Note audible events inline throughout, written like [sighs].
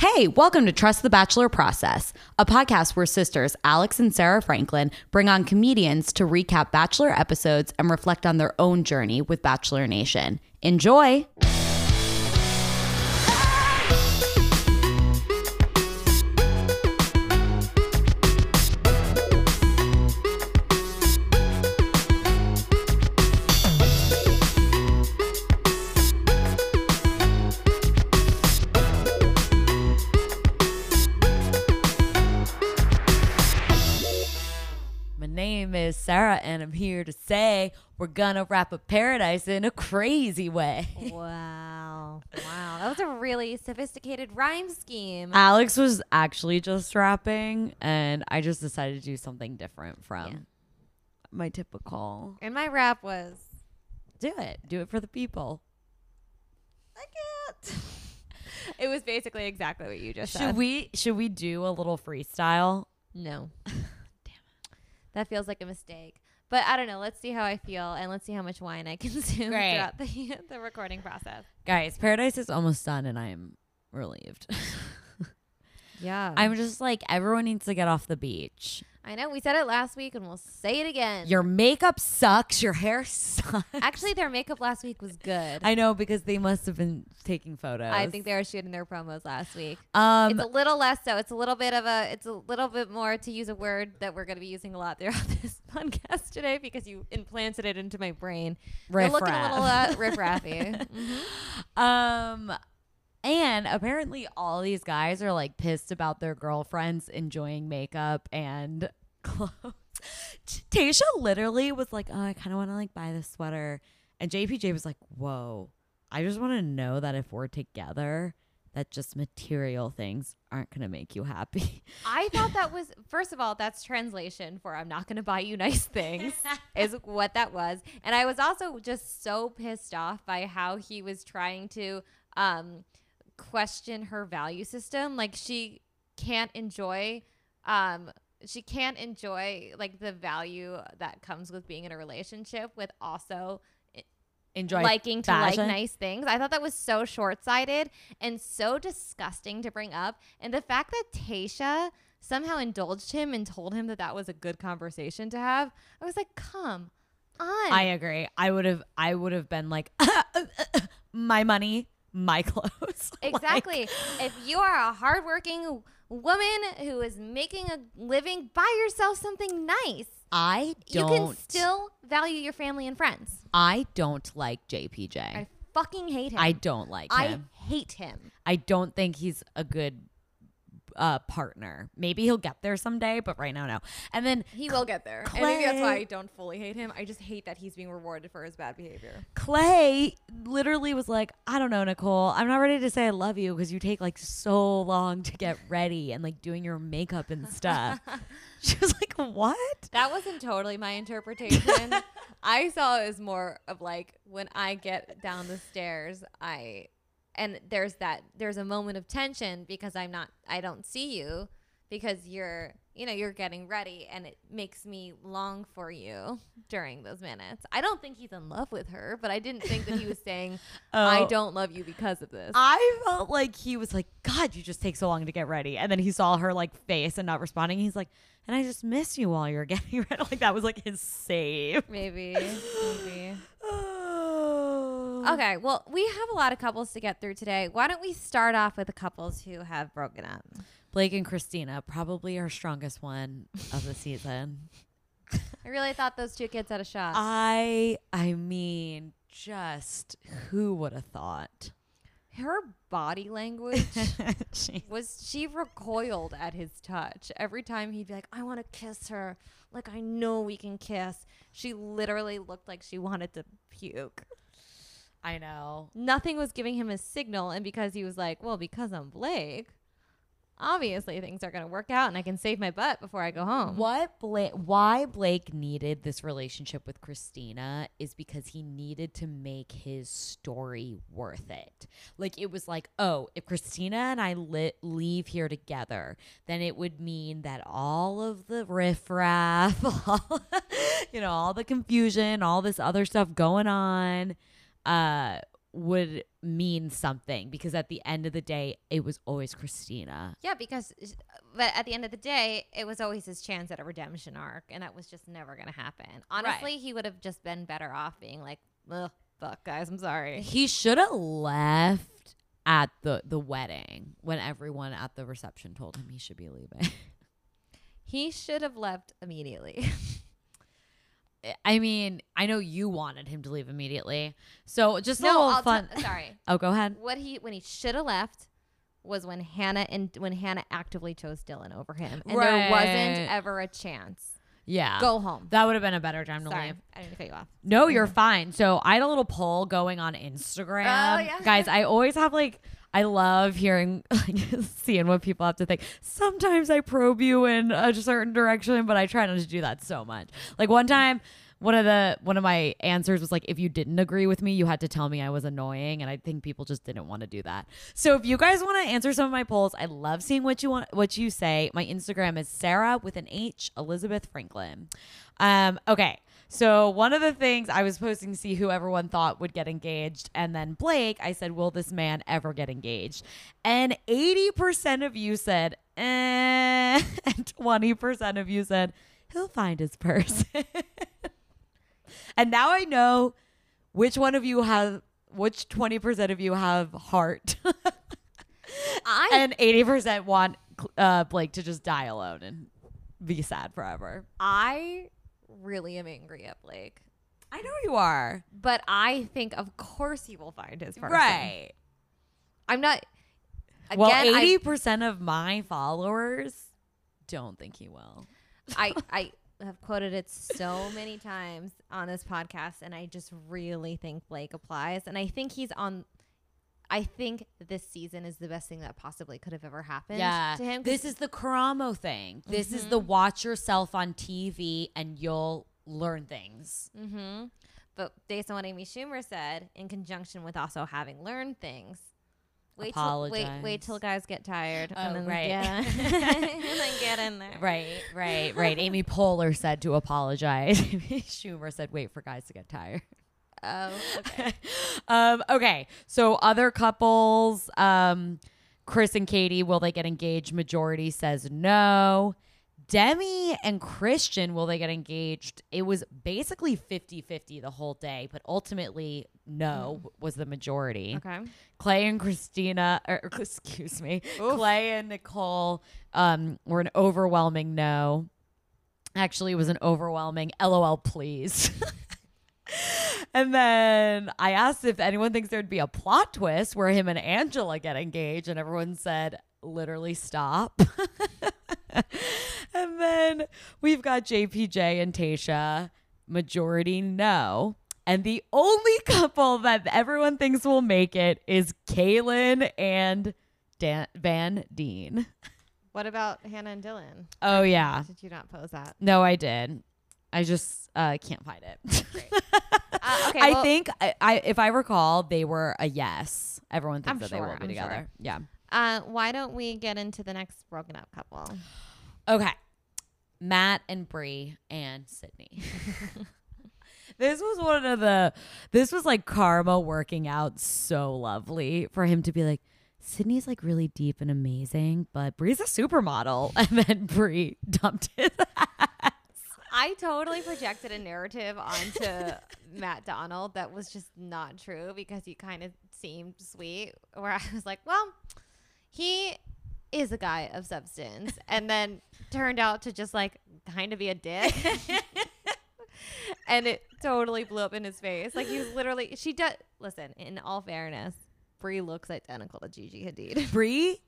Hey, welcome to Trust the Bachelor Process, a podcast where sisters Alex and Sarah Franklin bring on comedians to recap Bachelor episodes and reflect on their own journey with Bachelor Nation. Enjoy! Sarah, and I'm here to say we're gonna wrap up paradise in a crazy way. [laughs] Wow. Wow. That was a really sophisticated rhyme scheme. Alex was actually just rapping, and I just decided to do something different from Yeah. my typical. and my rap was Do it. Do it for the people. I can't. [laughs] it was basically exactly what you just Should said. we should we do a little freestyle? No. [laughs] That feels like a mistake. But I don't know. Let's see how I feel and let's see how much wine I [laughs] consume Great. throughout the, the recording process. Guys, paradise is almost done and I'm relieved. [laughs] Yeah. I'm just like everyone needs to get off the beach. I know. We said it last week and we'll say it again. Your makeup sucks, your hair [laughs] sucks. Actually, their makeup last week was good. I know because they must have been taking photos. I think they were shooting their promos last week. um it's a little less so. It's a little bit of a. It's a little bit more to use a word that we're going to be using a lot throughout [laughs] this podcast today because you implanted it into my brain. They're looking a little uh, riff-raffy. [laughs] Mhm. Um and apparently all these guys are like pissed about their girlfriends enjoying makeup and [laughs] clothes. Tayshia literally was like, "Oh, I kind of want to like buy this sweater." And JPJ was like, "Whoa. I just want to know that if we're together, that just material things aren't going to make you happy." [laughs] I thought that [laughs] was first of all, that's translation for "I'm not going to buy you nice things" is what that was, and I was also just so pissed off by how he was trying to um, question her value system. Like she can't enjoy, um, she can't enjoy like the value that comes with being in a relationship with also eh, Enjoy liking to like nice things. I thought that was so short sighted and so disgusting to bring up. And the fact that Tayshia somehow indulged him and told him that that was a good conversation to have, I was like, come on. I agree. I would have I would have been like [laughs] uh, uh, uh, my money, my [laughs] clothes. [laughs] Like, exactly. if you are a hardworking woman who is making a living, buy yourself something nice. I You don't You can still value your family and friends. I don't like JPJ. I fucking hate him. I don't like I him. I hate him. I don't think he's a good uh partner. Maybe he'll get there someday, but right now no. And then He will get there. And maybe that's why I don't fully hate him. I just hate that he's being rewarded for his bad behavior. Clay literally was like, I don't know, Nicole. I'm not ready to say I love you because you take like so long to get ready and like doing your makeup and stuff. [laughs] [laughs] she was like, What? That wasn't totally my interpretation. [laughs] I saw it as more of like when I get down the stairs, I and there's that there's a moment of tension because I'm not I don't see you because you're you know you're getting ready and it makes me long for you during those minutes. I don't think he's in love with her, but I didn't think that he was saying [laughs] oh. I Oh. don't love you because of this. I felt like he was like, God, you just take so long to get ready. And then he saw her like face and not responding. He's like, and I just miss you while you're [laughs] getting ready. Like that was like his save. maybe maybe [sighs] Oh. Oh. Okay, well, we have a lot of couples to get through today. Why don't we start off with the couples who have broken up? Blake and Kristina, probably our strongest one of the season. [laughs] I really thought those two kids had a shot. I I mean, just who would have thought? Her body language [laughs] was she recoiled at his touch. Every time he'd be like, I want to kiss her. Like, I know we can kiss. She literally looked like she wanted to puke. I know. Nothing was giving him a signal. And because he was like, well, because I'm Blake, obviously things are going to work out and I can save my butt before I go home. What Blake? Why Blake needed this relationship with Kristina is because he needed to make his story worth it. Like it was like, oh, if Kristina and I li- leave here together, then it would mean that all of the riffraff, [laughs] all, you know, all the confusion, all this other stuff going on, uh, would mean something because at the end of the day, it was always Kristina. Yeah, because but at the end of the day, it was always his chance at a redemption arc, and that was just never gonna happen. Honestly, he would have just been better off being like, Ugh, "Fuck, guys, I'm sorry." He should have left at the the wedding when everyone at the reception told him he should be leaving. [laughs] He should have left immediately. [laughs] Eh, I mean, I know you wanted him to leave immediately. So just a no, little I'll fun. t- sorry. [laughs] oh, go ahead. What he when he should have left was when Hannah and when Hannah actively chose Dylan over him, and there wasn't ever a chance. Yeah. Go home. That would have been a better time to Sorry, leave. I didn't cut you off. No, you're fine. So I had a little poll going on Instagram. Oh, yeah. Guys, I always have like I love hearing [laughs] like seeing what people have to think. Sometimes I probe you in a certain direction, but I try not to do that so much. Like one time one of the one of my answers was like if you didn't agree with me, you had to tell me I was annoying, and I think people just didn't want to do that. So if you guys want to answer some of my polls, I love seeing what you want what you say. My Instagram is Sarah with an H Elizabeth Franklin. Um, okay. So one of the things I was posting to see who everyone thought would get engaged, and then Blake, I said, "Will this man ever get engaged?" And eighty percent of you said, "Eh," [laughs] and twenty percent of you said, "He'll find his person." [laughs] and now I know which one of you have, which twenty percent of you have heart, I [laughs] and eighty percent want uh, Blake to just die alone and be sad forever. I really am angry at Blake, I know you are. but I think of course he will find his person. Right. I'm not. Again, well, eighty percent of my followers don't think he will. I I have quoted it so many times on this podcast, and I just really think Blake applies, and I think he's on. I think this season is the best thing that possibly could have ever happened Yeah. to him. This is the Karamo thing. This is Mm-hmm. the watch yourself on TV and you'll learn things. Mm-hmm. But based on what Amy Schumer said, in conjunction with also having learned things, wait till wait wait till guys get tired Oh, and then right. get [laughs] [laughs] and then get in there. Right, right, right. Amy Poehler said to apologize. [laughs] Amy Schumer said, wait for guys to get tired. Oh, okay. [laughs] um, okay. So other couples, um, Chris and Katie, will they get engaged? Majority says no. Demi and Kristian, will they get engaged? It was basically 50 50 the whole day, but ultimately, no was the majority. Okay. Clay and Kristina, or [laughs] excuse me, Clay and Nicole um, were an overwhelming no. Actually, it was an overwhelming LOL, please. [laughs] and then I asked if anyone thinks there'd be a plot twist where him and Angela get engaged, and everyone said, literally stop. [laughs] and then we've got JPJ and Tayshia, majority no. And the only [laughs] couple that everyone thinks will make it is Caelynn and Dan- Van Dean. What about Hannah and Dylan? Oh, yeah. Did you not pose that? No, I did. I just uh, can't find it. [laughs] Uh, okay, I well- think I, I, if I recall, they were a yes. Everyone thinks I'm that they sure, will be I'm together. sure. Yeah. Uh, why don't we get into the next broken up couple? Okay. Matt and Bri and Sydney. [laughs] this was one of the this was like karma working out so lovely for him to be like Sydney's like really deep and amazing, but Bri's a supermodel. [laughs] And then Bri dumped his ass. I totally projected a narrative onto [laughs] Matt Donald that was just not true because he kind of seemed sweet. Where I was like, well, he is a guy of substance, and then turned out to just like kind of be a dick. [laughs] and it totally blew up in his face. Like he was literally, she does. Listen, in all fairness, Bri looks identical to Gigi Hadid. Bri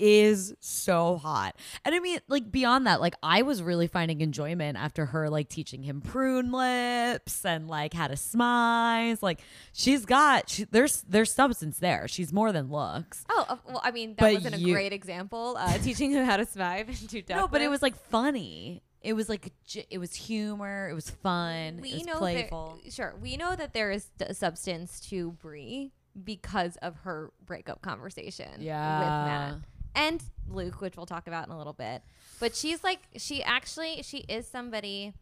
is so hot. And I mean, like beyond that, like I was really finding enjoyment after her like teaching him prune lips and like how to smize. Like she's got she, there's there's substance there. She's more than looks. Oh, well, I mean, that But wasn't you- a great example. Uh, [laughs] teaching him how to smive and [laughs] do no, but it was like funny. It was like it was humor. It was fun. we it was know playful. There, sure, we know that there is substance to Bri because of her breakup conversation yeah. with Matt and Luke, which we'll talk about in a little bit. But she's like, she actually, she is somebody.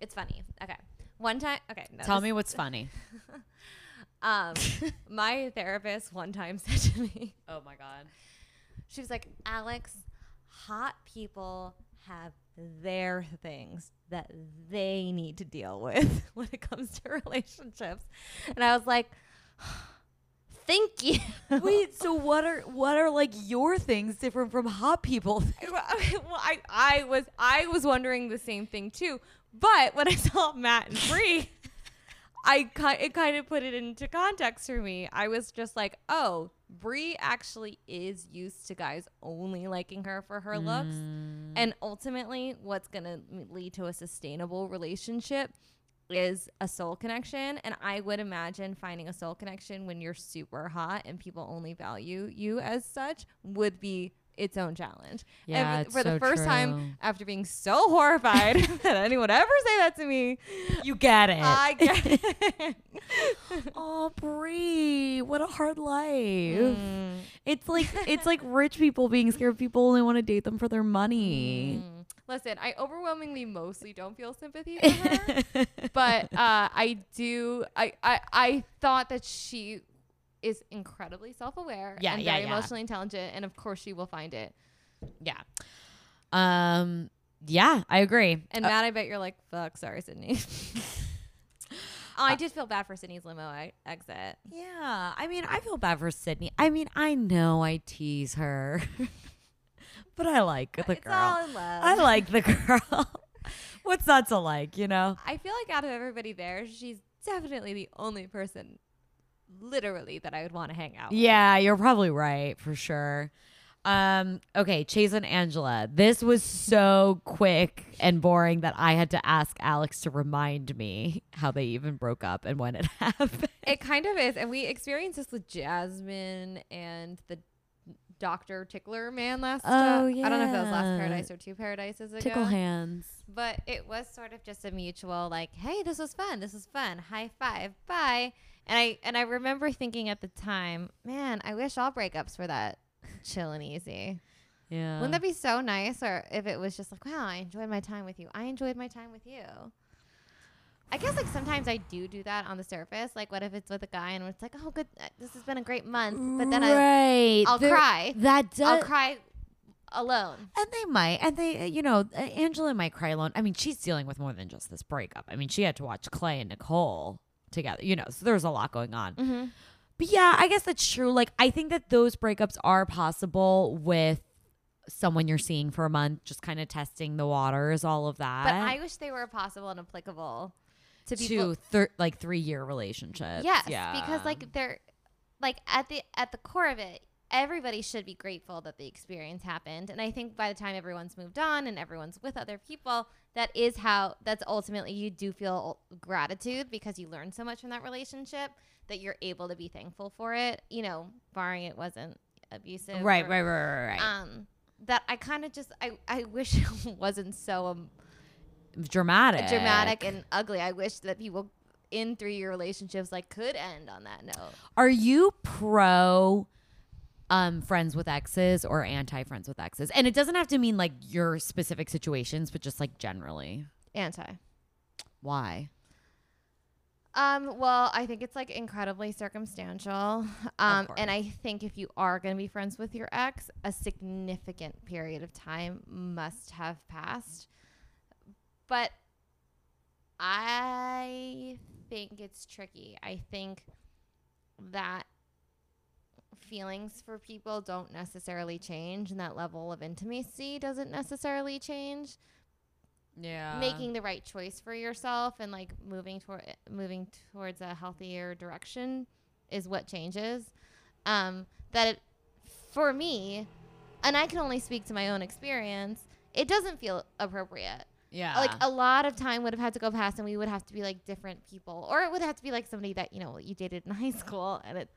It's funny. Okay, one time. Okay, no, Tell this- me what's [laughs] funny. Um, [laughs] my therapist one time [laughs] said to me, Oh my god. she was like, Alex, hot people have their things that they need to deal with when it comes to relationships. And I was like, thank you. Wait, [laughs] so what are what are like your things different from hot people? [laughs] well, I, I was I was wondering the same thing too. But when I [laughs] saw Matt and Bri, I it kind of put it into context for me. I was just like, oh, Bri actually is used to guys only liking her for her looks, mm. and ultimately, what's gonna lead to a sustainable relationship is a soul connection. And I would imagine finding a soul connection when you're super hot and people only value you as such would be its own challenge. Yeah, and for the first true. time after being so horrified [laughs] that anyone ever say that to me, You get it. I get [laughs] it. oh, Bri, what a hard life. Mm. It's like it's like rich people being scared people only want to date them for their money. Mm. Listen, I overwhelmingly mostly don't feel sympathy for her, [laughs] but uh, I do. I, I I thought that she is incredibly self-aware Yeah, and yeah, very yeah. emotionally intelligent, and of course she will find it. yeah. Um. Yeah, I agree. And Uh, Matt, I bet you're like, "Fuck, sorry, Sydney." [laughs] oh, I did feel bad for Sydney's limo I- exit. yeah, I mean, I feel bad for Sydney. I mean, I know I tease her, [laughs] but I like the it's girl. all in love. I like the [laughs] girl. What's not to like, you know? I feel like out of everybody there, she's definitely the only person, literally, that I would want to hang out. with. Yeah, you're probably right for sure. Um, okay, Chase and Angela. This was so quick and boring that I had to ask Alex to remind me how they even broke up and when it [laughs] happened. It kind of is, and we experienced this with Jasmine and the Doctor Tickler man last. Oh, uh, I don't know if that was last. Paradise or two Paradises ago. Tickle hands. But it was sort of just a mutual like, "Hey, this was fun. This was fun. High five. Bye." And I and I remember thinking at the time, "Man, I wish all breakups were that chill and easy." Yeah. Wouldn't that be so nice? Or if it was just like, wow, I enjoyed my time with you. I enjoyed my time with you. I guess like sometimes I do do that on the surface. Like, what if it's with a guy and it's like, oh, good, uh, this has been a great month, but then I, right. I'll There- cry. That does. I'll cry alone. And they might, and they, you know, uh, Angela might cry alone. I mean, she's dealing with more than just this breakup. I mean, she had to watch Clay and Nicole together, you know, so there's a lot going on. Mm-hmm. But yeah, I guess that's true. Like, I think that those breakups are possible with someone you're seeing for a month, just kind of testing the waters, all of that. But I wish they were possible and applicable to to thir- like three year relationships. Yes, yeah. because like they're like at the at the core of it, everybody should be grateful that the experience happened. And I think by the time everyone's moved on and everyone's with other people, that is how that's ultimately you do feel gratitude because you learn so much from that relationship that you're able to be thankful for it. You know, barring it wasn't abusive. right, or- right, right, right, right. Um, that I kind of just I I wish [laughs] it wasn't so um, dramatic, dramatic and ugly. I wish that people in three year relationships like could end on that note. Are you pro um friends with exes or anti friends with exes? And it doesn't have to mean like your specific situations, but just like generally. Anti. Why? Um, well, I think it's like incredibly circumstantial. Um, and I think if you are going to be friends with your ex, a significant period of time must have passed. But I think it's tricky. I think that feelings for people don't necessarily change and that level of intimacy doesn't necessarily change. Yeah. making the right choice for yourself and like moving toward moving towards a healthier direction is what changes um that it, for me and i can only speak to my own experience it doesn't feel appropriate yeah. like a lot of time would have had to go past and we would have to be like different people or it would have to be like somebody that you know you dated in high [laughs] school and it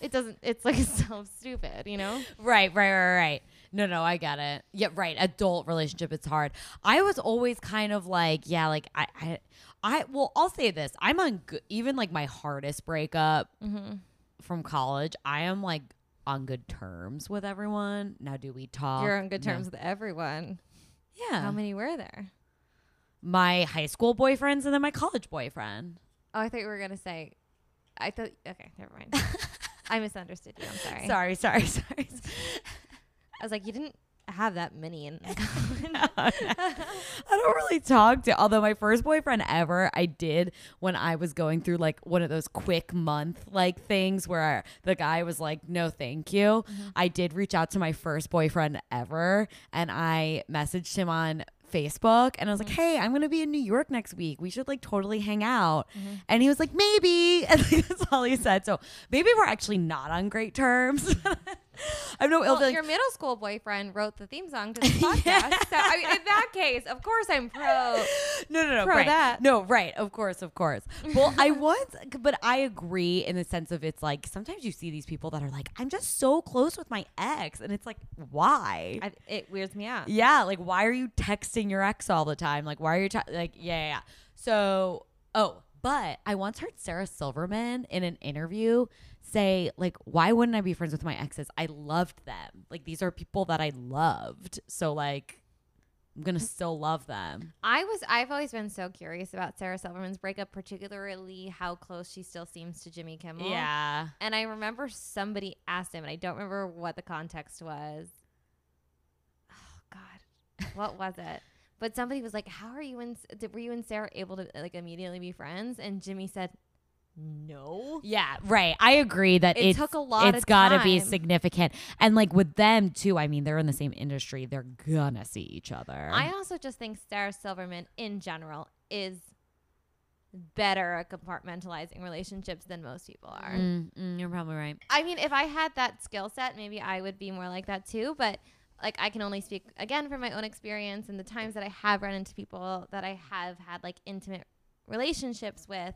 it doesn't it's like [laughs] so stupid you know Right, right, right, right. No, no, I get it. Yeah, right. Adult relationship, it's hard. I was always kind of like, yeah, like I, I, I. Well, I'll say this: I'm on good, even like my hardest breakup mm-hmm. from college. I am like on good terms with everyone. Now, do we talk? you're on good No. terms with everyone Yeah, how many were there my high school boyfriends and then my college boyfriend. Oh, I thought you were gonna say I thought. Okay, never mind. [laughs] I misunderstood you. I'm sorry. Sorry, sorry, [laughs] sorry. [laughs] I was like, you didn't have that many in. [laughs] I don't really talk to. Although my first boyfriend ever, I did when I was going through like one of those quick month like things where the guy was like, "No, thank you." Mm-hmm. I did reach out to my first boyfriend ever, and I messaged him on Facebook and I was like, mm. "Hey, I'm gonna be in New York next week. We should like totally hang out." Mm-hmm. And he was like, "Maybe," [laughs] and like, [laughs] that's all he said. So maybe we're actually not on great terms. [laughs] [laughs] I have no ill well, feeling. your middle school boyfriend wrote the theme song to the [laughs] podcast. So I mean, in that case, of course, I'm pro. [laughs] no, no, no, pro right. that. No, right. Of course, of course. Well, I was, but I agree in the sense of it's like sometimes you see these people that are like, I'm just so close with my ex, and it's like, why? I, it weirds me out. yeah, like why are you texting your ex all the time? Like why are you ta- like yeah, yeah, yeah. So oh, but I once heard Sarah Silverman in an interview say like why wouldn't I be friends with my exes? I loved them. Like these are people that I loved. So like I'm gonna still love them. I was. I've always been so curious about Sarah Silverman's breakup, particularly how close she still seems to Jimmy Kimmel. Yeah. And I remember somebody asked him, and I don't remember what the context was. Oh God, what was it? But somebody was like, "How are you and were you and Sarah able to like immediately be friends?" And Jimmy said, "No." Yeah, right. I agree that It it's, took a lot It's got to be significant, and like with them too. I mean, they're in the same industry. They're gonna see each other. I also just think Sarah Silverman in general is better at compartmentalizing relationships than most people are. Mm, mm, you're probably right. I mean, if I had that skill set, maybe I would be more like that too. But like, I can only speak again from my own experience and the times that I have run into people that I have had like intimate relationships with.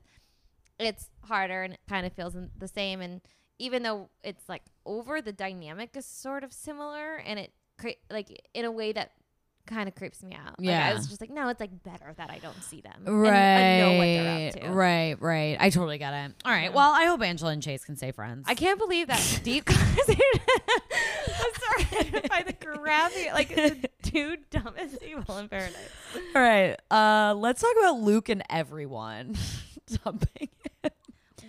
It's harder and it kind of feels the same. And even though it's like over, the dynamic is sort of similar, and it cre- like in a way that kind of creeps me out. Like, I Yeah. was just like, no, it's like better that I don't see them. Right. And I know what they're up to. Right. Right. I totally get it. All right. Yeah. Well, I hope Angela and Chase can stay friends. I can't believe that [laughs] deep conversation. I'm sorry by the gravity, like the two dumbest people in paradise. All right. Uh, let's talk about Luke and everyone [laughs] [laughs] him.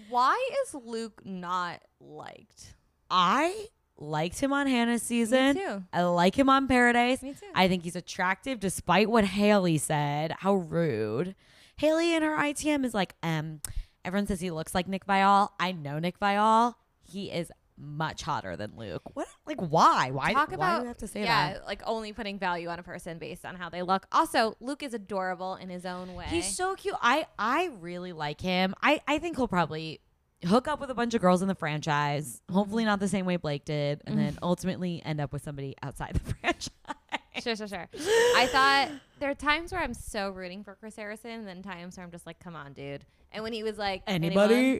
Why is Luke not liked? I liked him on Hannah's season. Me too. I like him on Paradise. Me too. I think he's attractive despite what Haley said. How rude. Haley in her ITM is like, um, everyone says he looks like Nick Viall. I know Nick Viall. He is much hotter than Luke. What like why? Why, Talk why about do we have to say yeah, that? like only putting value on a person based on how they look. Also, Luke is adorable in his own way. He's so cute. I I really like him. I I think he'll probably hook up with a bunch of girls in the franchise. Hopefully not the same way Blake did, and then [laughs] ultimately end up with somebody outside the [laughs] franchise. sure, sure, sure. I thought there are times where I'm so rooting for Chris Harrison, and then times where I'm just like, come on, dude. And when he was like, anyone?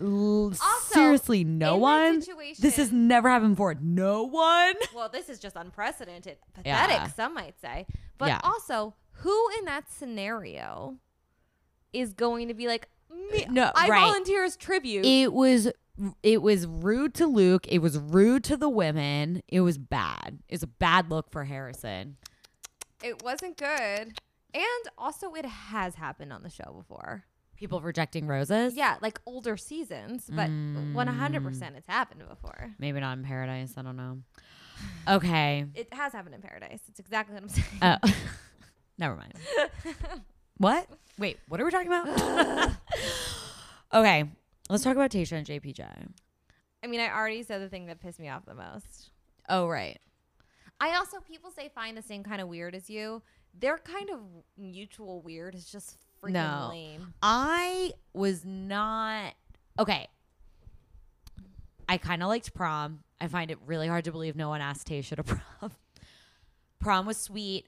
L- Also, seriously, no one. situation- This has never happened before. No one. [laughs] well, this is just unprecedented, pathetic, Yeah. some might say. But Yeah. also, who in that scenario is going to be like, me, No, I right. volunteer as tribute? It was it was rude to Luke. It was rude to the women. It was bad. It's a bad look for Harrison. it wasn't good. And also, it has happened on the show before. People rejecting roses. Yeah, like older seasons, but Mm. 100% it's happened before. Maybe not in paradise. I don't know. Okay. [laughs] It has happened in Paradise. It's exactly what I'm saying. Oh, [laughs] never mind. [laughs] what? Wait, what are we talking about? okay, let's talk about Tayshia and JPJ. I mean, I already said the thing that pissed me off the most. Oh, right. I also people say find the same kind of weird as you. Their kind of mutual weird is just freaking No. lame. I was not okay. I kind of liked prom. I find it really hard to believe no one asked Tayshia to [laughs] prom. prom was sweet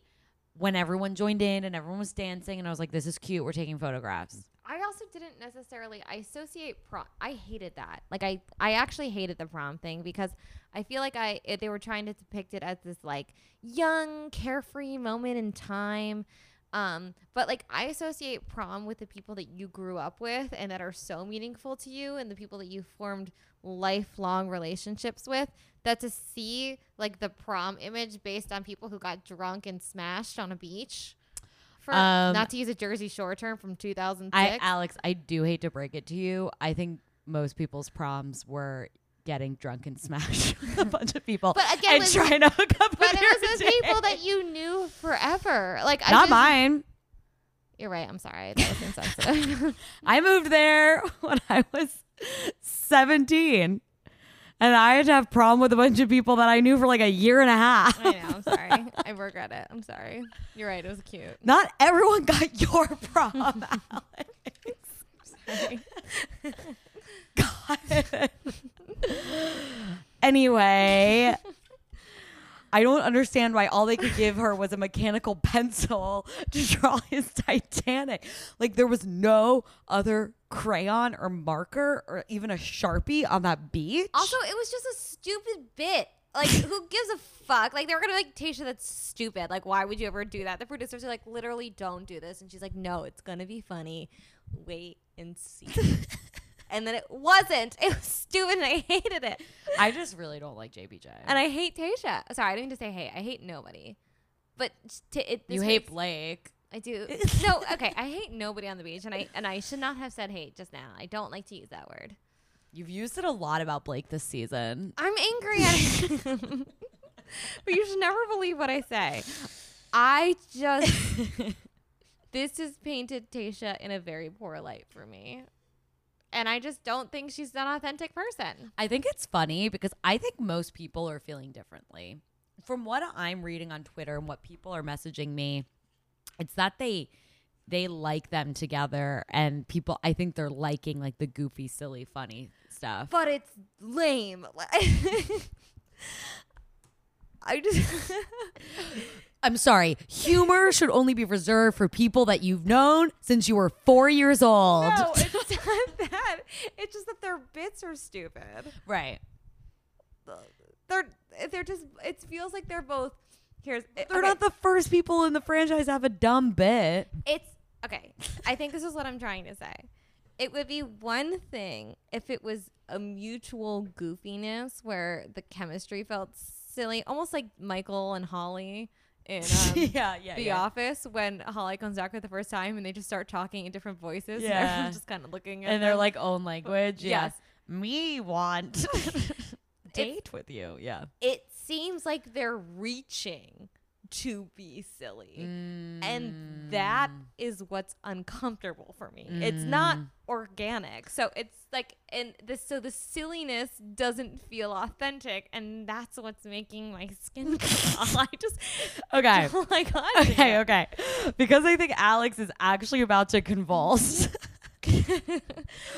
when everyone joined in and everyone was dancing, and I was like, "This is cute. We're taking photographs." I also didn't necessarily I associate prom. I hated that. Like I I actually hated the prom thing because I feel like I it, they were trying to depict it as this like young carefree moment in time. Um, but like I associate prom with the people that you grew up with and that are so meaningful to you and the people that you formed lifelong relationships with that to see like the prom image based on people who got drunk and smashed on a beach for Um, not to use a Jersey Shore term from 2006 I, Alex, I do hate to break it to you. I think most people's proms were getting drunk and smash [laughs] with a bunch of people But again, and with- trying to hook up But with it was with people that you knew forever. Like I Not just, mine. You're right. I'm sorry. That was insensitive. [laughs] [laughs] I moved there when I was 17. And I had to have prom with a bunch of people that I knew for like a year and a half. I know. I'm sorry. I regret it. I'm sorry. You're right. It was cute. Not everyone got your prom, Alex. Sorry. God. Anyway, [laughs] I don't understand why all they could give her was a mechanical [laughs] pencil to draw his Titanic. Like there was no other crayon or marker or even a Sharpie on that beach. Also, it was just a stupid bit. Like, who [laughs] gives a fuck? Like, they were gonna be like, Tayshia, that's stupid. Like, why would you ever do that? The producers are like, literally, don't do this. And she's like, no, it's gonna be funny. Wait and see. And then it wasn't. [laughs] It was stupid, and I hated it. I just really don't like JPJ. And I hate Tayshia. Sorry, I didn't mean to say hate. I hate nobody. But t- it, you hate Blake. I do. [laughs] no, okay. I hate nobody on the beach, and I and I should not have said hate just now. I don't like to use that word. You've used it a lot about Blake this season. I'm angry at him. [laughs] but you should never believe what I say. I just this has painted Tayshia in a very poor light for me. And I just don't think she's an authentic person. I think it's funny because I think most people are feeling differently. From what I'm reading on Twitter and what people are messaging me, it's that they they like them together and people I think they're liking like the goofy, silly, funny stuff. But it's lame. [laughs] I just [laughs] I'm sorry, humor should only be reserved for people that you've known since you were 4 years old. No, [laughs] it's not that. It's just that their bits are stupid. right. They're they're just it feels like they're both here's They're okay. not the first people in the franchise to have a dumb bit. It's okay. I think this is what I'm trying to say. It would be one thing if it was a mutual goofiness where the chemistry felt silly, almost like Michael and Holly in [laughs] um, yeah, yeah, The Office when Holly comes back for the first time and they just start talking in different voices. and Yeah. everyone's just kind of looking at and their them. like own language. Yeah. Yes. Me want [laughs] [laughs] date with you. Yeah. it seems like they're reaching to be silly. Mm. and that is what's uncomfortable for me. It's not Mm. organic. So it's like and this so the silliness doesn't feel authentic and that's what's making my skin [laughs] crawl. I just Okay. don't [laughs] like on Okay, okay. Because I think Alex is actually about to convulse. [laughs]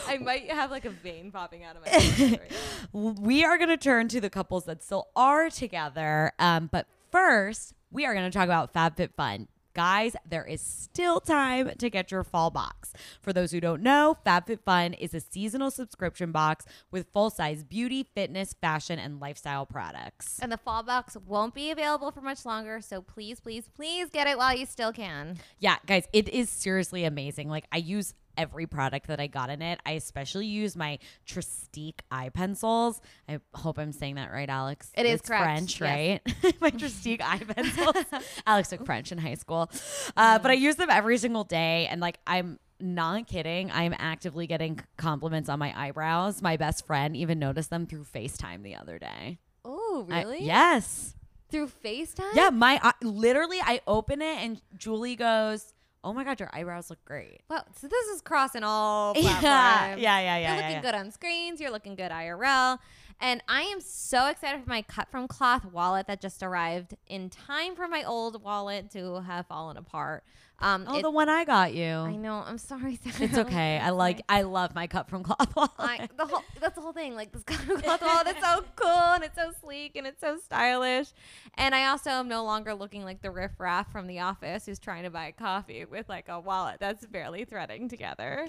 I might have like a vein popping out of my head right we are going to turn to the couples that still are together. Um, but first, we are going to talk about FabFitFun. Guys, there is still time to get your fall box. For those who don't know, FabFitFun is a seasonal subscription box with full size beauty, fitness, fashion, and lifestyle products. And the fall box won't be available for much longer, so please, please, please get it while you still can. Yeah, guys, it is seriously amazing. Like I use every product that I got in it. I especially use my Trestique eye pencils. I hope I'm saying that right, Alex. It is It's correct, French, yes. right? [laughs] my Trestique eye pencils. [laughs] Alex took French in high school, uh, but I use them every single day, and like I'm. Not kidding. I'm actively getting compliments on my eyebrows. My best friend even noticed them through FaceTime the other day. Oh, I- really? yes. Through FaceTime? Yeah, my I literally I open it and Julie goes, "Oh my god, your eyebrows look great." Well, So this is crossing all [laughs] Yeah, platforms. yeah, yeah, yeah. You're yeah, looking yeah. good on screens. You're looking good IRL. And I am so excited for my cut from cloth wallet that just arrived in time for my old wallet to have fallen apart. Um, Oh, it- the one I got you. I know. I'm sorry. [laughs] Sarah. It's okay. I like. I love my cut from cloth wallet. I, the whole that's the whole thing. Like this [laughs] cut from [laughs] cloth wallet, it's so cool and it's so sleek and it's so stylish. And I also am no longer looking like the riffraff from The Office who's trying to buy coffee with like a wallet that's barely threading together.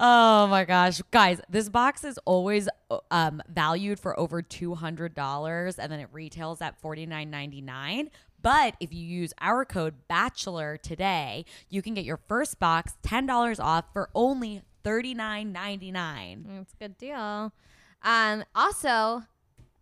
oh my gosh, guys, this box is always um, valued for over two hundred dollars, and then it retails at forty nine ninety nine. But if you use our code Bachelor today, you can get your first box ten dollars off for only thirty nine ninety nine. It's a good deal. Um, also,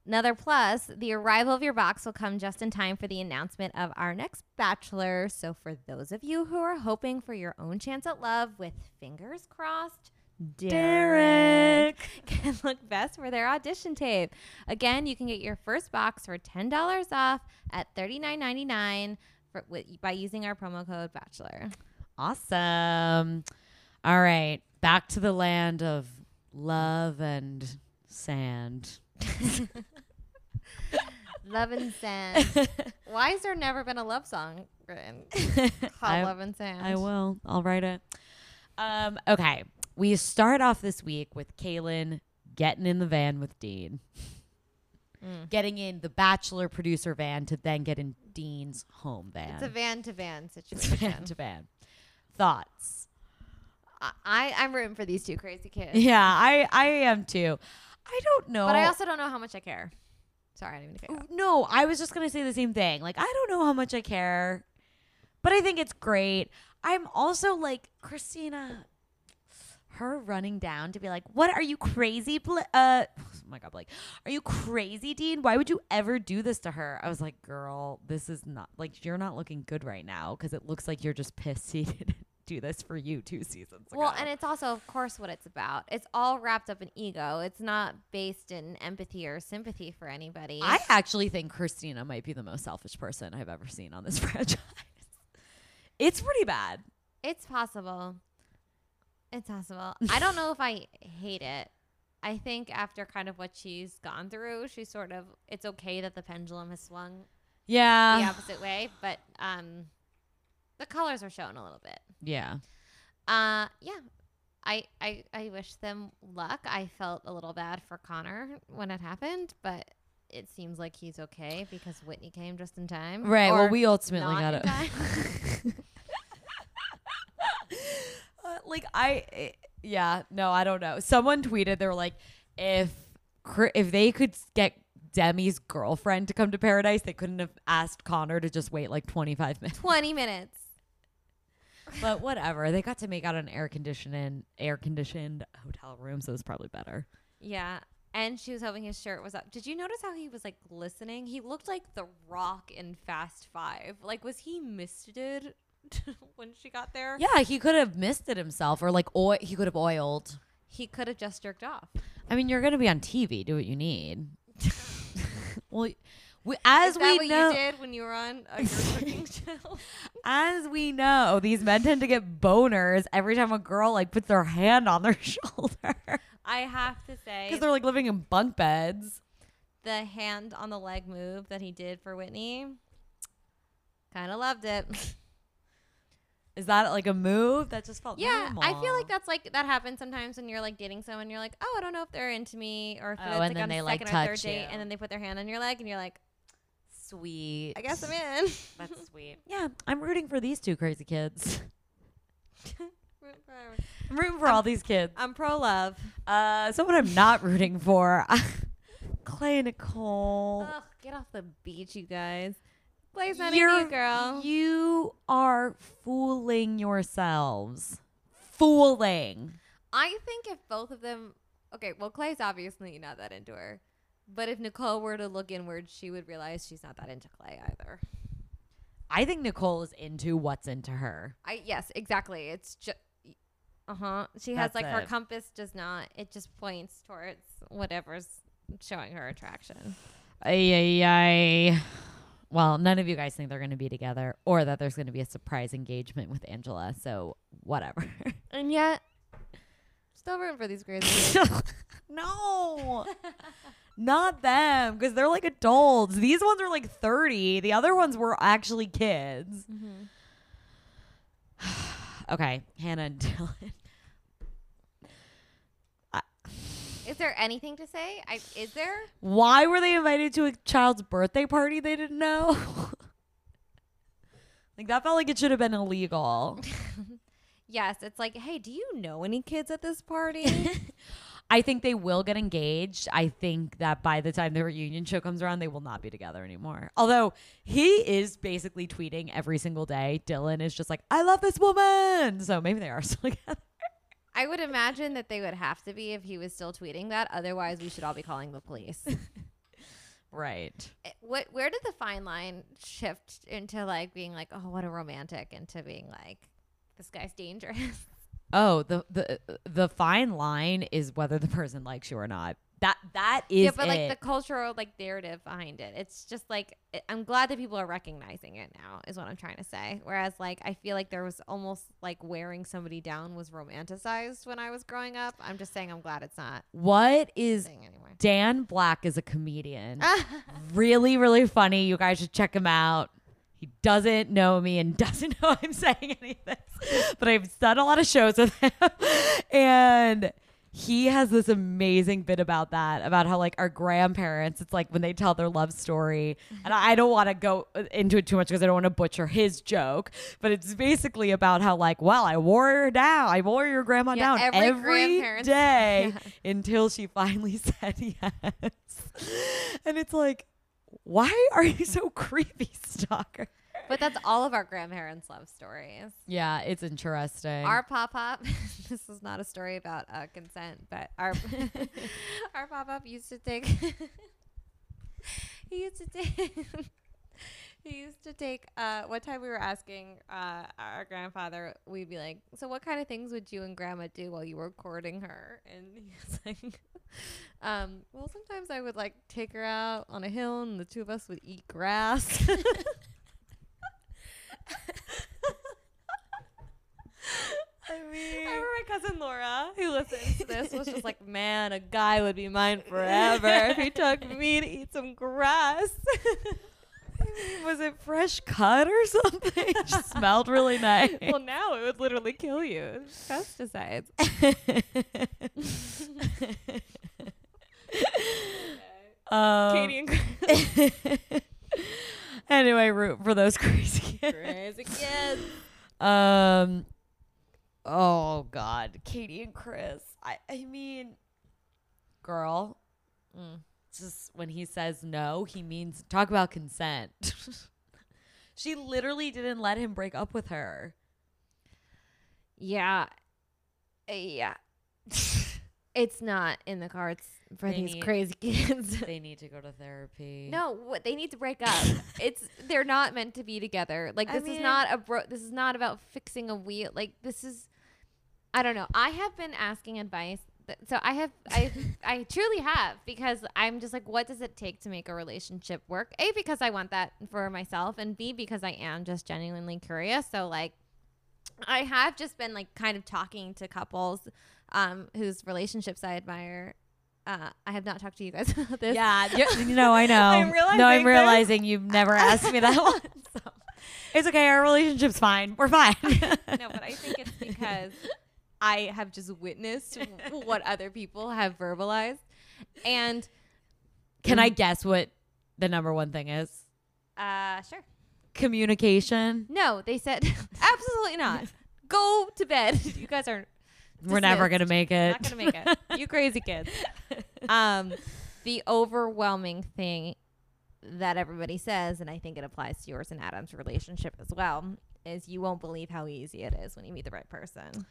another plus, the arrival of your box will come just in time for the announcement of our next Bachelor. So, for those of you who are hoping for your own chance at love with fingers crossed, Derek. can look [laughs] best for their audition tape. Again, you can get your first box for ten dollars off at thirty nine ninety nine for with, by using our promo code Bachelor. Awesome. All right, back to the land of love and sand. [laughs] Love and Sand. [laughs] Why has there never been a love song written called I- Love and Sand? I will. I'll write it. Um, okay. We start off this week with Caelynn getting in the van with Dean. Mm. Getting in the bachelor producer van to then get in Dean's home van. It's a van to van situation. van to van. Thoughts? I, I'm rooting for these two crazy kids. Yeah, I I am too. I don't know. But I also don't know how much I care. Sorry, I didn't mean to you off. No, I was just gonna say the same thing. Like, I don't know how much I care, but I think it's great. I'm also like Kristina, her running down to be like, "What are you crazy? Bl- uh, [sighs] oh my god, like, are you crazy, Dean? Why would you ever do this to her?" I was like, "Girl, this is not like you're not looking good right now because it looks like you're just pissed he [laughs] didn't do this for you two seasons ago." Well, and it's also, of course, what it's about. It's all wrapped up in ego. It's not based in empathy or sympathy for anybody. I actually think Kristina might be the most selfish person I've ever seen on this [laughs] franchise. It's pretty bad. It's possible. It's possible. I don't know if I hate it. I think after kind of what she's gone through, she's sort of it's okay that the pendulum has swung yeah the opposite way, but um the colors are shown a little bit. Yeah. Uh yeah. I, I I wish them luck. I felt a little bad for Connor when it happened, but it seems like he's okay because Whitney came just in time. Right. well, we ultimately got it. [laughs] [laughs] uh, like I, eh, yeah. No, I don't know. Someone tweeted they were like, if if they could get Demi's girlfriend to come to Paradise, they couldn't have asked Connor to just wait like 25 minutes. 20 minutes. But whatever. They got to make out an air conditioning air conditioned hotel room, so it was probably better. Yeah. And she was hoping his shirt was up. Did you notice how he was like glistening? He looked like the rock in Fast Five. Like, was he misted [laughs] when she got there? Yeah, he could have missed it himself, or like oil. He could have oiled. He could have just jerked off. I mean, you're gonna be on TV. Do what you need. [laughs] [laughs] well, we, as we know, you did when you were on uh, your cooking show? as we know, these men tend to get boners every time a girl like puts their hand on their shoulder I have to say, because they're like living in bunk beds. the hand on the leg move that he did for Whitney, kind of loved it. Is that like a move that just felt? Yeah, I feel like that's like that happens sometimes when you're like dating someone. You're like, oh, I don't know if they're into me or if Oh, it's and like then on like, second or third touch date, and then they put their hand on your leg, and you're like, sweet. I guess I'm in. [laughs] That's sweet. [laughs] Yeah, I'm rooting for these two crazy kids. [laughs] I'm rooting for all these kids. I'm pro love. Uh, someone I'm not rooting for, Clay and Nicole. Ugh, get off the beach, you guys. Clay's not You're- you, girl. You are fooling yourselves. Fooling. I think if both of them, okay, well, Clay's obviously not that into her, but if Nicole were to look inward, she would realize she's not that into Clay either. I think Nicole is into what's into her. I yes, exactly. It's just. Uh huh. She has That's like her compass does not. It just points towards whatever's showing her attraction. Ay, ay, ay. Well, none of you guys think they're going to be together or that there's going to be a surprise engagement with Angela. So, whatever. [laughs] And yet, still rooting for these crazy [laughs] no. [laughs] Not them because they're like adults. These ones are like 30. The other ones were actually kids. Mhm. [sighs] Okay, Hannah and Dylan. Is there anything to say? I is there? Why were they invited to a child's birthday party they didn't know? [laughs] like that felt like it should have been illegal. [laughs] Yes, it's like, hey, do you know any kids at this party? [laughs] I think they will get engaged. I think that by the time the reunion show comes around, they will not be together anymore. Although he is basically tweeting every single day. Dylan is just like, I love this woman. So maybe they are still together. I would imagine that they would have to be if he was still tweeting that. Otherwise, we should all be calling the police. [laughs] Right. Eh, what? Where did the fine line shift into like being like, oh, what a romantic, into being like, this guy's dangerous? oh, the the the fine line is whether the person likes you or not. That that is yeah, but like it. the cultural like narrative behind it. It's just like it, I'm glad that people are recognizing it now. Is what I'm trying to say. Whereas like I feel like there was almost like wearing somebody down was romanticized when I was growing up. I'm just saying I'm glad it's not what is. Dan Black is a comedian. [laughs] really, really funny. You guys should check him out. He doesn't know me and [laughs] doesn't know I'm saying any of this, but I've done a lot of shows with him. [laughs] And he has this amazing bit about that, about how like our grandparents, it's like when they tell their love story. And I don't want to go into it too much because I don't want to butcher his joke, but it's basically about how like, well, I wore her down. I wore your grandma Yeah, down every every day [laughs] Yeah. until she finally [laughs] said yes. And it's like, why are you so creepy, stalker? But that's all of our grandparents' love stories. Yeah, it's interesting. Our pop pop. [laughs] this is not a story about uh, consent, but our [laughs] our pop pop used to take. [laughs] he used to take. he used to take. Uh, one time we were asking uh, our grandfather, we'd be like, "So what kind of things would you and grandma do while you were courting her?" And he was like. Um, well, sometimes I would like take her out on a hill, and the two of us would eat grass. [laughs] I mean, I remember my cousin Laura, who listens to this, was just like, "Man, a guy would be mine forever if he took [laughs] me to eat some grass." [laughs] was it fresh cut or something? It just smelled really nice. well, now it would literally kill you. Pesticides. um, Katie and Chris. Anyway, root for those [laughs] crazy kids. Crazy kids. Um. Oh God, Katie and Chris. I I mean, girl. Mm. Just when he says no, he means talk about consent. [laughs] she literally didn't let him break up with her. Yeah. Uh, yeah. [laughs] it's not in the cards for They these need- crazy [laughs] kids. [laughs] They need to go to therapy. No, what they need to break up. [laughs] it's they're not meant to be together. Like I this is not a bro. This is not about fixing a wheel. Like this is, I don't know. I have been asking advice. th- So I have, I, I truly have because I'm just like, what does it take to make a relationship work? A because I want that for myself, and B because I am just genuinely curious. So like, I have just been like kind of talking to couples, um, whose relationships I admire. Uh, I have not talked to you guys [laughs] about this. Yeah, [laughs] know, I know. I'm no, I'm realizing this. you've never [laughs] asked me that one. So. It's okay. Our relationship's fine. We're fine. no, but I think it's because I have just witnessed what other people have verbalized. And Can I guess what the number one thing is? uh sure. Communication. No, they said absolutely not. Go to bed. You guys are We're never gonna make it. not gonna make it. You crazy kids. [laughs] Um the overwhelming thing that everybody says, and I think it applies to yours and Adam's relationship as well, is you won't believe how easy it is when you meet the right person.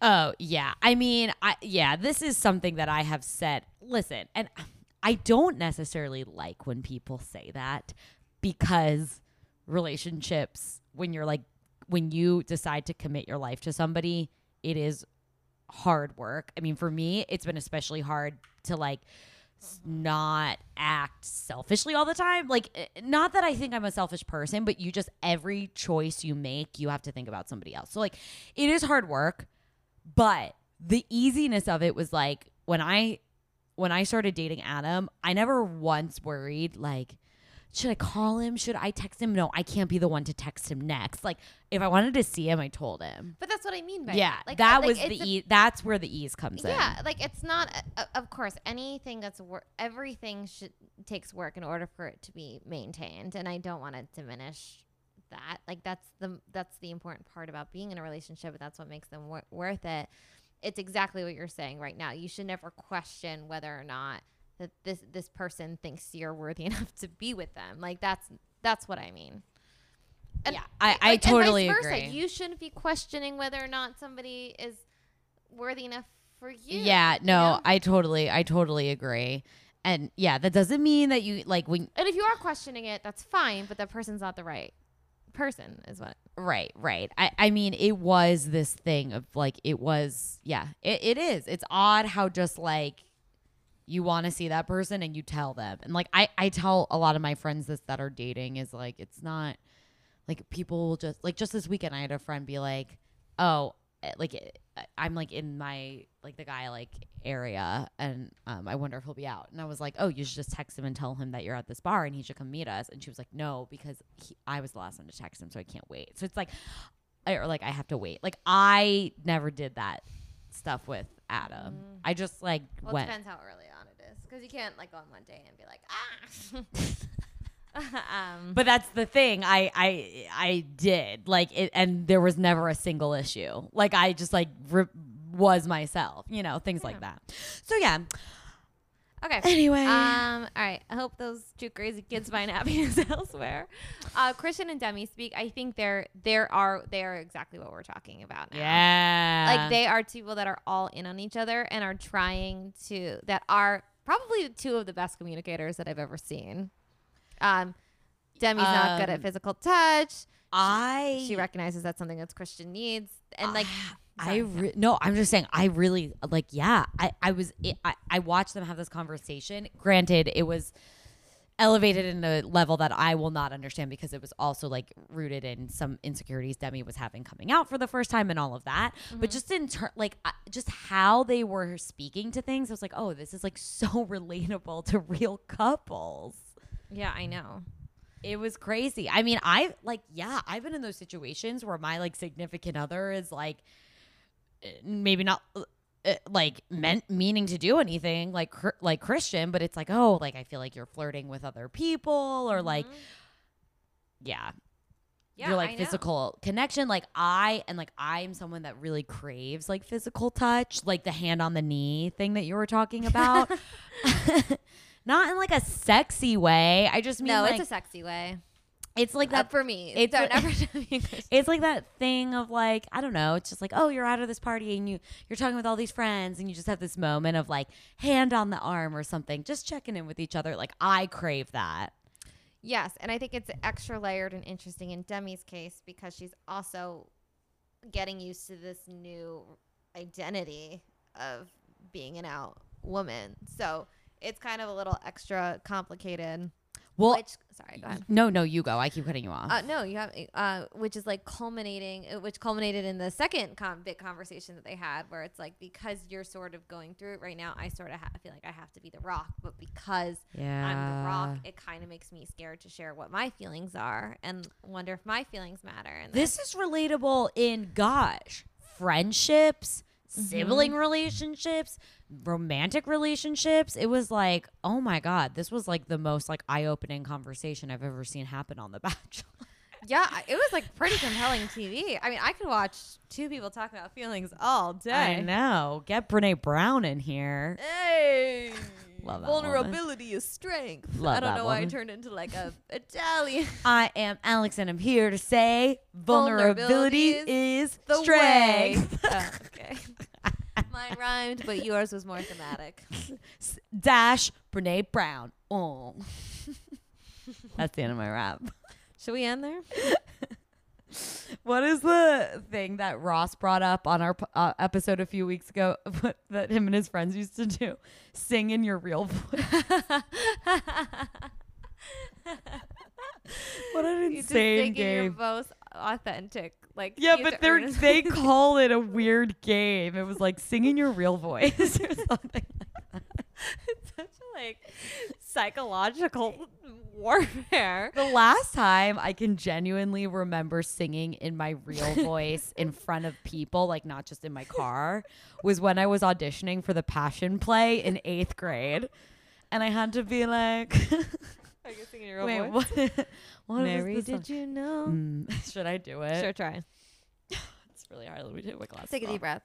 Oh, yeah. I mean, I yeah, this is something that I have said. Listen, and I don't necessarily like when people say that because relationships when you're like when you decide to commit your life to somebody, it is hard work. I mean, for me, it's been especially hard to like not act selfishly all the time. Like, eh, not that I think I'm a selfish person, but you just, every choice you make, you have to think about somebody else. So, like, it is hard work, but the easiness of it was like when I, when I started dating Adam, I never once worried, like, should I call him? Should I text him? No, I can't be the one to text him next. Like, if I wanted to see him, I told him. But that's what I mean by Yeah, that. Like, that like, was the a- ease. That's where the ease comes in. Yeah, like it's not. Uh, of course, anything that's work, everything should takes work in order for it to be maintained, and I don't want to diminish that. Like that's the that's the important part about being in a relationship, that's what makes them wor- worth it. It's exactly what you're saying right now. You should never question whether or not that this this person thinks you're worthy [laughs] enough to be with them. Like that's that's what I mean. And yeah, I, I like, and vice totally agree. You shouldn't be questioning whether or not somebody is worthy enough for you. yeah, you no, know? I totally, I totally agree. And yeah, that doesn't mean that you like when. And if you are questioning it, that's fine, but that person's not the right person is what Right, right. I, I mean, it was this thing of like, it was, yeah, it, it is. It's odd how just like you want to see that person and you tell them. And like, I, I tell a lot of my friends this that are dating is like, it's not like people will just, like, just this weekend, I had a friend be like, oh, eh, like, eh, I'm like in my, like, the guy like area and um, I wonder if he'll be out. And I was like, oh, you should just text him and tell him that you're at this bar and he should come meet us. And she was like, no, because he, I was the last one to text him, so I can't wait. So it's like, I- or like I have to wait. Like I never did that stuff with Adam. Mm. I just like well went. it depends how early on it is because you can't like go on one day and be like ah [laughs] um But that's the thing. I I I did like it, and there was never a single issue. Like I just like re- was myself. You know, things like that. So yeah. okay Anyway. Um. All right. I hope those two crazy kids find happiness [laughs] elsewhere. Uh, Kristian and Demi speak. I think they're there are they are exactly what we're talking about now. yeah. Like they are two people that are all in on each other and are trying to that are probably two of the best communicators that I've ever seen. Um, Demi's not good at Um, physical touch. I She recognizes that's something that Kristian needs, and like I sorry, re- no, I'm just saying I really like yeah. I I was it, I I watched them have this conversation. Granted, it was elevated in a level that I will not understand because it was also like rooted in some insecurities Demi was having coming out for the first time and all of that. But just in turn, like I- just how they were speaking to things, I was like, oh, this is like so [laughs] relatable to real couples. yeah, I know. It was crazy. I mean, I like, yeah, I've been in those situations where my like significant other is like, eh, maybe not uh, uh, like meant meaning to do anything like like Kristian, but it's like, oh, like I feel like you're flirting with other people or like, Mhm. yeah, yeah, your I like know. physical connection. Like I and like I'm someone that really craves like physical touch, like the hand on the knee thing that you were talking about. [laughs] [laughs] Not in like a sexy way. I just mean no, like it's a sexy way. It's like Uh, that for me. it's don't ever [laughs] it's like that thing of like I don't know. It's just like oh, you're out of this party and you you're talking with all these friends and you just have this moment of like hand on the arm or something, just checking in with each other. Like I crave that. Yes, and I think it's extra layered and interesting in Demi's case because she's also getting used to this new identity of being an out woman. So it's kind of a little extra complicated. Well, which sorry, go ahead. no, no, you go. I keep cutting you off. Uh, no, you have, uh, which is like culminating, uh, which culminated in the second com- big conversation that they had, where it's like because you're sort of going through it right now, I sort of ha- feel like I have to be the rock, but because yeah, I'm the rock, it kind of makes me scared to share what my feelings are and wonder if my feelings matter. And This is relatable in gosh, friendships, Mm-hmm. sibling relationships, romantic relationships. It was like, oh my god, this was like the most like eye-opening conversation I've ever seen happen on The Bachelor. [laughs] yeah, it was like pretty compelling TV. I mean, I could watch two people talk about feelings all day. I know. Get Brene Brown in here. Hey, [laughs] Love that woman. vulnerability is strength. Love I don't know why I turned into like a Italian. [laughs] I am Alex, and I'm here to say vulnerability, Vulnerability is the strength. way. Oh, okay. Mine rhymed, but yours was more thematic. [laughs] Dash Brene Brown. Oh, [laughs] that's the end of my rap. Should we end there? [laughs] What is the thing that Ross brought up on our uh, episode a few weeks ago that him and his friends used to do? Sing in your real voice. What an You insane game. Authentic. Like Yeah, but they're [laughs] they call it a weird game. It was like singing your real voice or [laughs] something. [laughs] it's such a like psychological warfare. The last time I can genuinely remember singing in my real voice in front of people, like not just in my car, was when I was auditioning for the Passion Play in eighth grade. And I had to be like, Are you singing your wait, voice? what? What Mary, was this did you know? Mm, [laughs] should I do it? Sure, try. [laughs] It's really hard. Let me take my glasses Take a deep off. breath.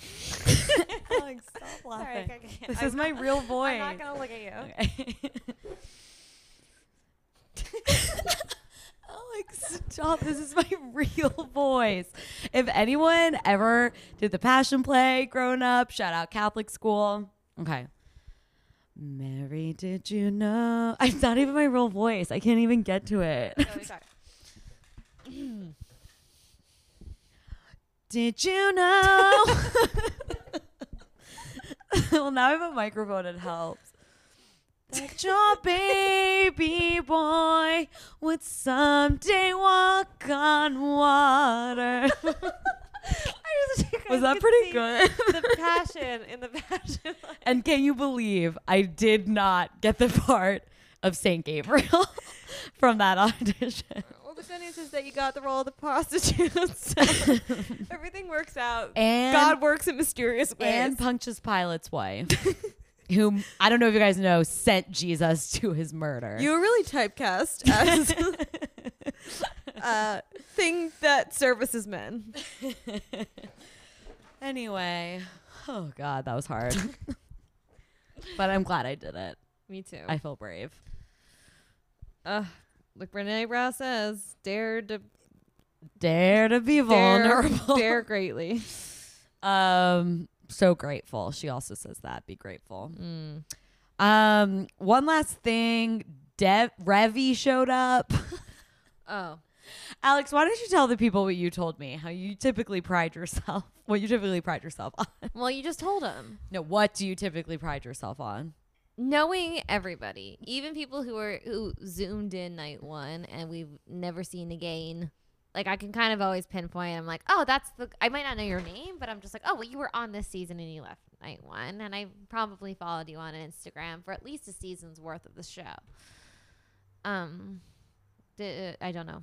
[laughs] Alex, stop laughing. okay, okay. This I'm is my real voice. I'm not gonna look at you. Okay. Alex, stop. This is my real voice. If anyone ever did the passion play growing up, shout out Catholic school. Okay. Mary, did you know? [laughs] It's not even my real voice. I can't even get to it. [laughs] Did you know? [laughs] well, now I have a microphone. It helps. That your baby boy would someday walk on water. Was that pretty good? the [laughs] passion in the passion. And can you believe I did not get the part of Saint Gabriel [laughs] from that audition? Well, the good news is that you got the role of the prostitute. So [laughs] everything works out. And God works in mysterious ways. and Pontius Pilate's wife, whom I don't know if you guys know, sent Jesus to his murder. you were really typecast as uh, thing that services men. Anyway, oh god, that was hard. [laughs] but I'm glad I did it. Me too. I feel brave. uh, like Brene Brown says, dare to Dare to be vulnerable. dare [laughs] greatly. Um, so grateful. She also says that. Be grateful. Mm. Um, one last thing. Dev Revy showed up. Oh, Alex, why don't you tell the people what you told me? How you typically pride yourself? [laughs] What you typically pride yourself on? well, you just told them. no, what do you typically pride yourself on? knowing everybody, even people who are who zoomed in night one and we've never seen again. Like I can kind of always pinpoint. I'm like, oh, that's the. I might not know your name, but I'm just like, oh, well, you were on this season and you left night one, and I probably followed you on Instagram for at least a season's worth of the show. Um, di- I don't know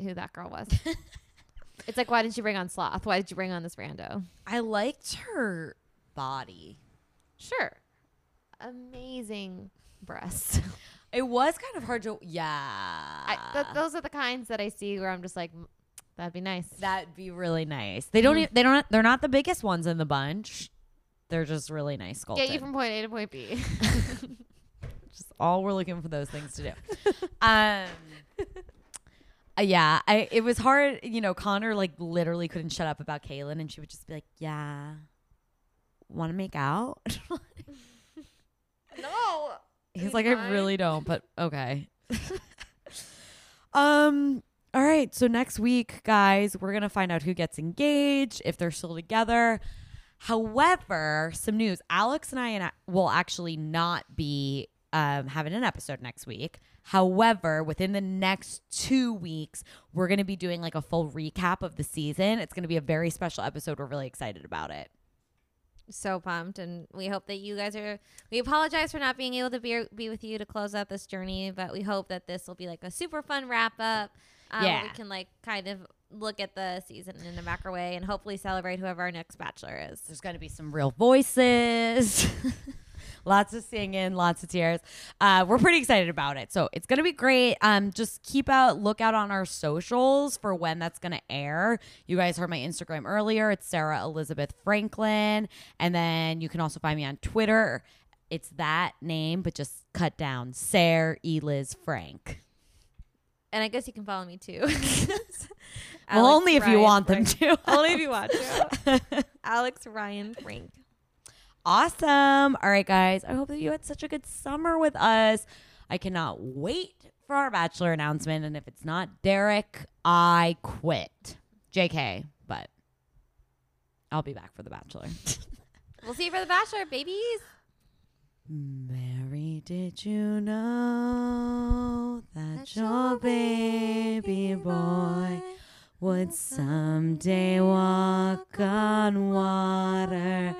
who that girl was. [laughs] it's like, why didn't you bring on Sloth? Why did you bring on this rando? I liked her body. Sure, amazing breasts. It was kind of hard to yeah. I, th- those are the kinds that I see where I'm just like, "Mm, that'd be nice. That'd be really nice. They don't. E- They don't. They're not the biggest ones in the bunch. They're just really nice sculpted. Get you from point A to point B. [laughs] just all we're looking for those things to do. [laughs] um. Uh, yeah, I. It was hard. You know, Connor like literally couldn't shut up about Caelynn, and she would just be like, "Yeah, want to make out." [laughs] no. He's like, I really don't, but [laughs] okay. um. All right. So next week, guys, we're gonna find out who gets engaged, if they're still together. However, some news: Alex and I and I will actually not be um, having an episode next week. However, within the next two weeks, we're going to be doing like a full recap of the season. It's going to be a very special episode. We're really excited about it. So pumped, and we hope that you guys are. We apologize for not being able to be be with you to close out this journey, but we hope that this will be like a super fun wrap up. Um, Yeah. we can like kind of look at the season in a macro way, and hopefully celebrate whoever our next bachelor is. There's going to be some real voices, [laughs] lots of singing, lots of tears. Uh, we're pretty excited about it, so it's going to be great. Um, just keep out, look out on our socials for when that's going to air. You guys heard my Instagram earlier. It's Sarah Elizabeth Franklin, and then you can also find me on Twitter. It's that name, but just cut down Sarah Eliz Frank. And I guess you can follow me too. [laughs] well, only if you want them to. only if you want to. [laughs] Alex Ryan Frank. Awesome. All right, guys. I hope that you had such a good summer with us. I cannot wait for our Bachelor announcement. And if it's not Derek, I quit. JK, but I'll be back for The Bachelor. [laughs] We'll see you for the Bachelor, babies. Mary, did you know that your baby boy would someday walk on water?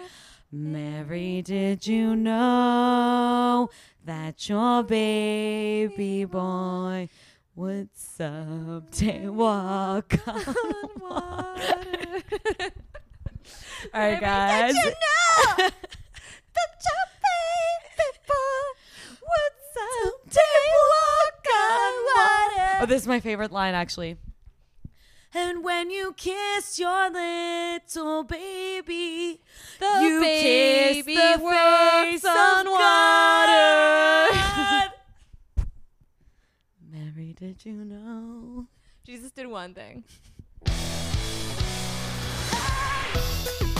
Mary, did you know that your baby boy would someday walk on water? All right, guys. that your baby boy would [laughs] someday walk on water. Oh, this is my favorite line, actually. And when you kiss your little baby, The you baby kiss the walks face on of water. God. [laughs] Mary, did you know? Jesus did one thing. [laughs]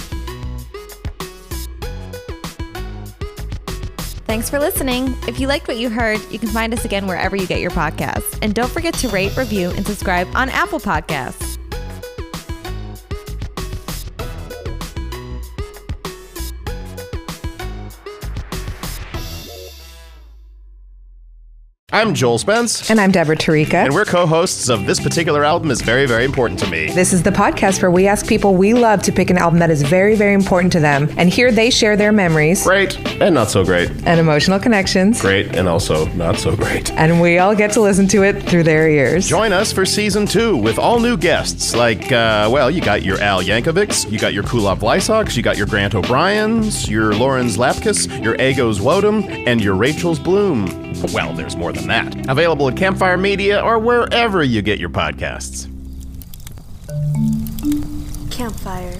Thanks for listening. If you liked what you heard, you can find us again wherever you get your podcasts. And don't forget to rate, review, and subscribe on Apple Podcasts. I'm Joel Spence. And I'm Deborah Tarika. And we're co hosts of This Particular Album is Very, Very Important to Me. This is the podcast where we ask people we love to pick an album that is very, very important to them. And here they share their memories. Great and not so great. And emotional connections. Great and also not so great. And we all get to listen to it through their ears. Join us for season two with all new guests like, uh, well, you got your Al Yankovics, you got your Kulop Vlysoks, you got your Grant O'Briens, your Lauren's Lapkus, your Agos Wodum, and your Rachel's Bloom. Well, there's more than that. Available at Campfire Media or wherever you get your podcasts. Campfire.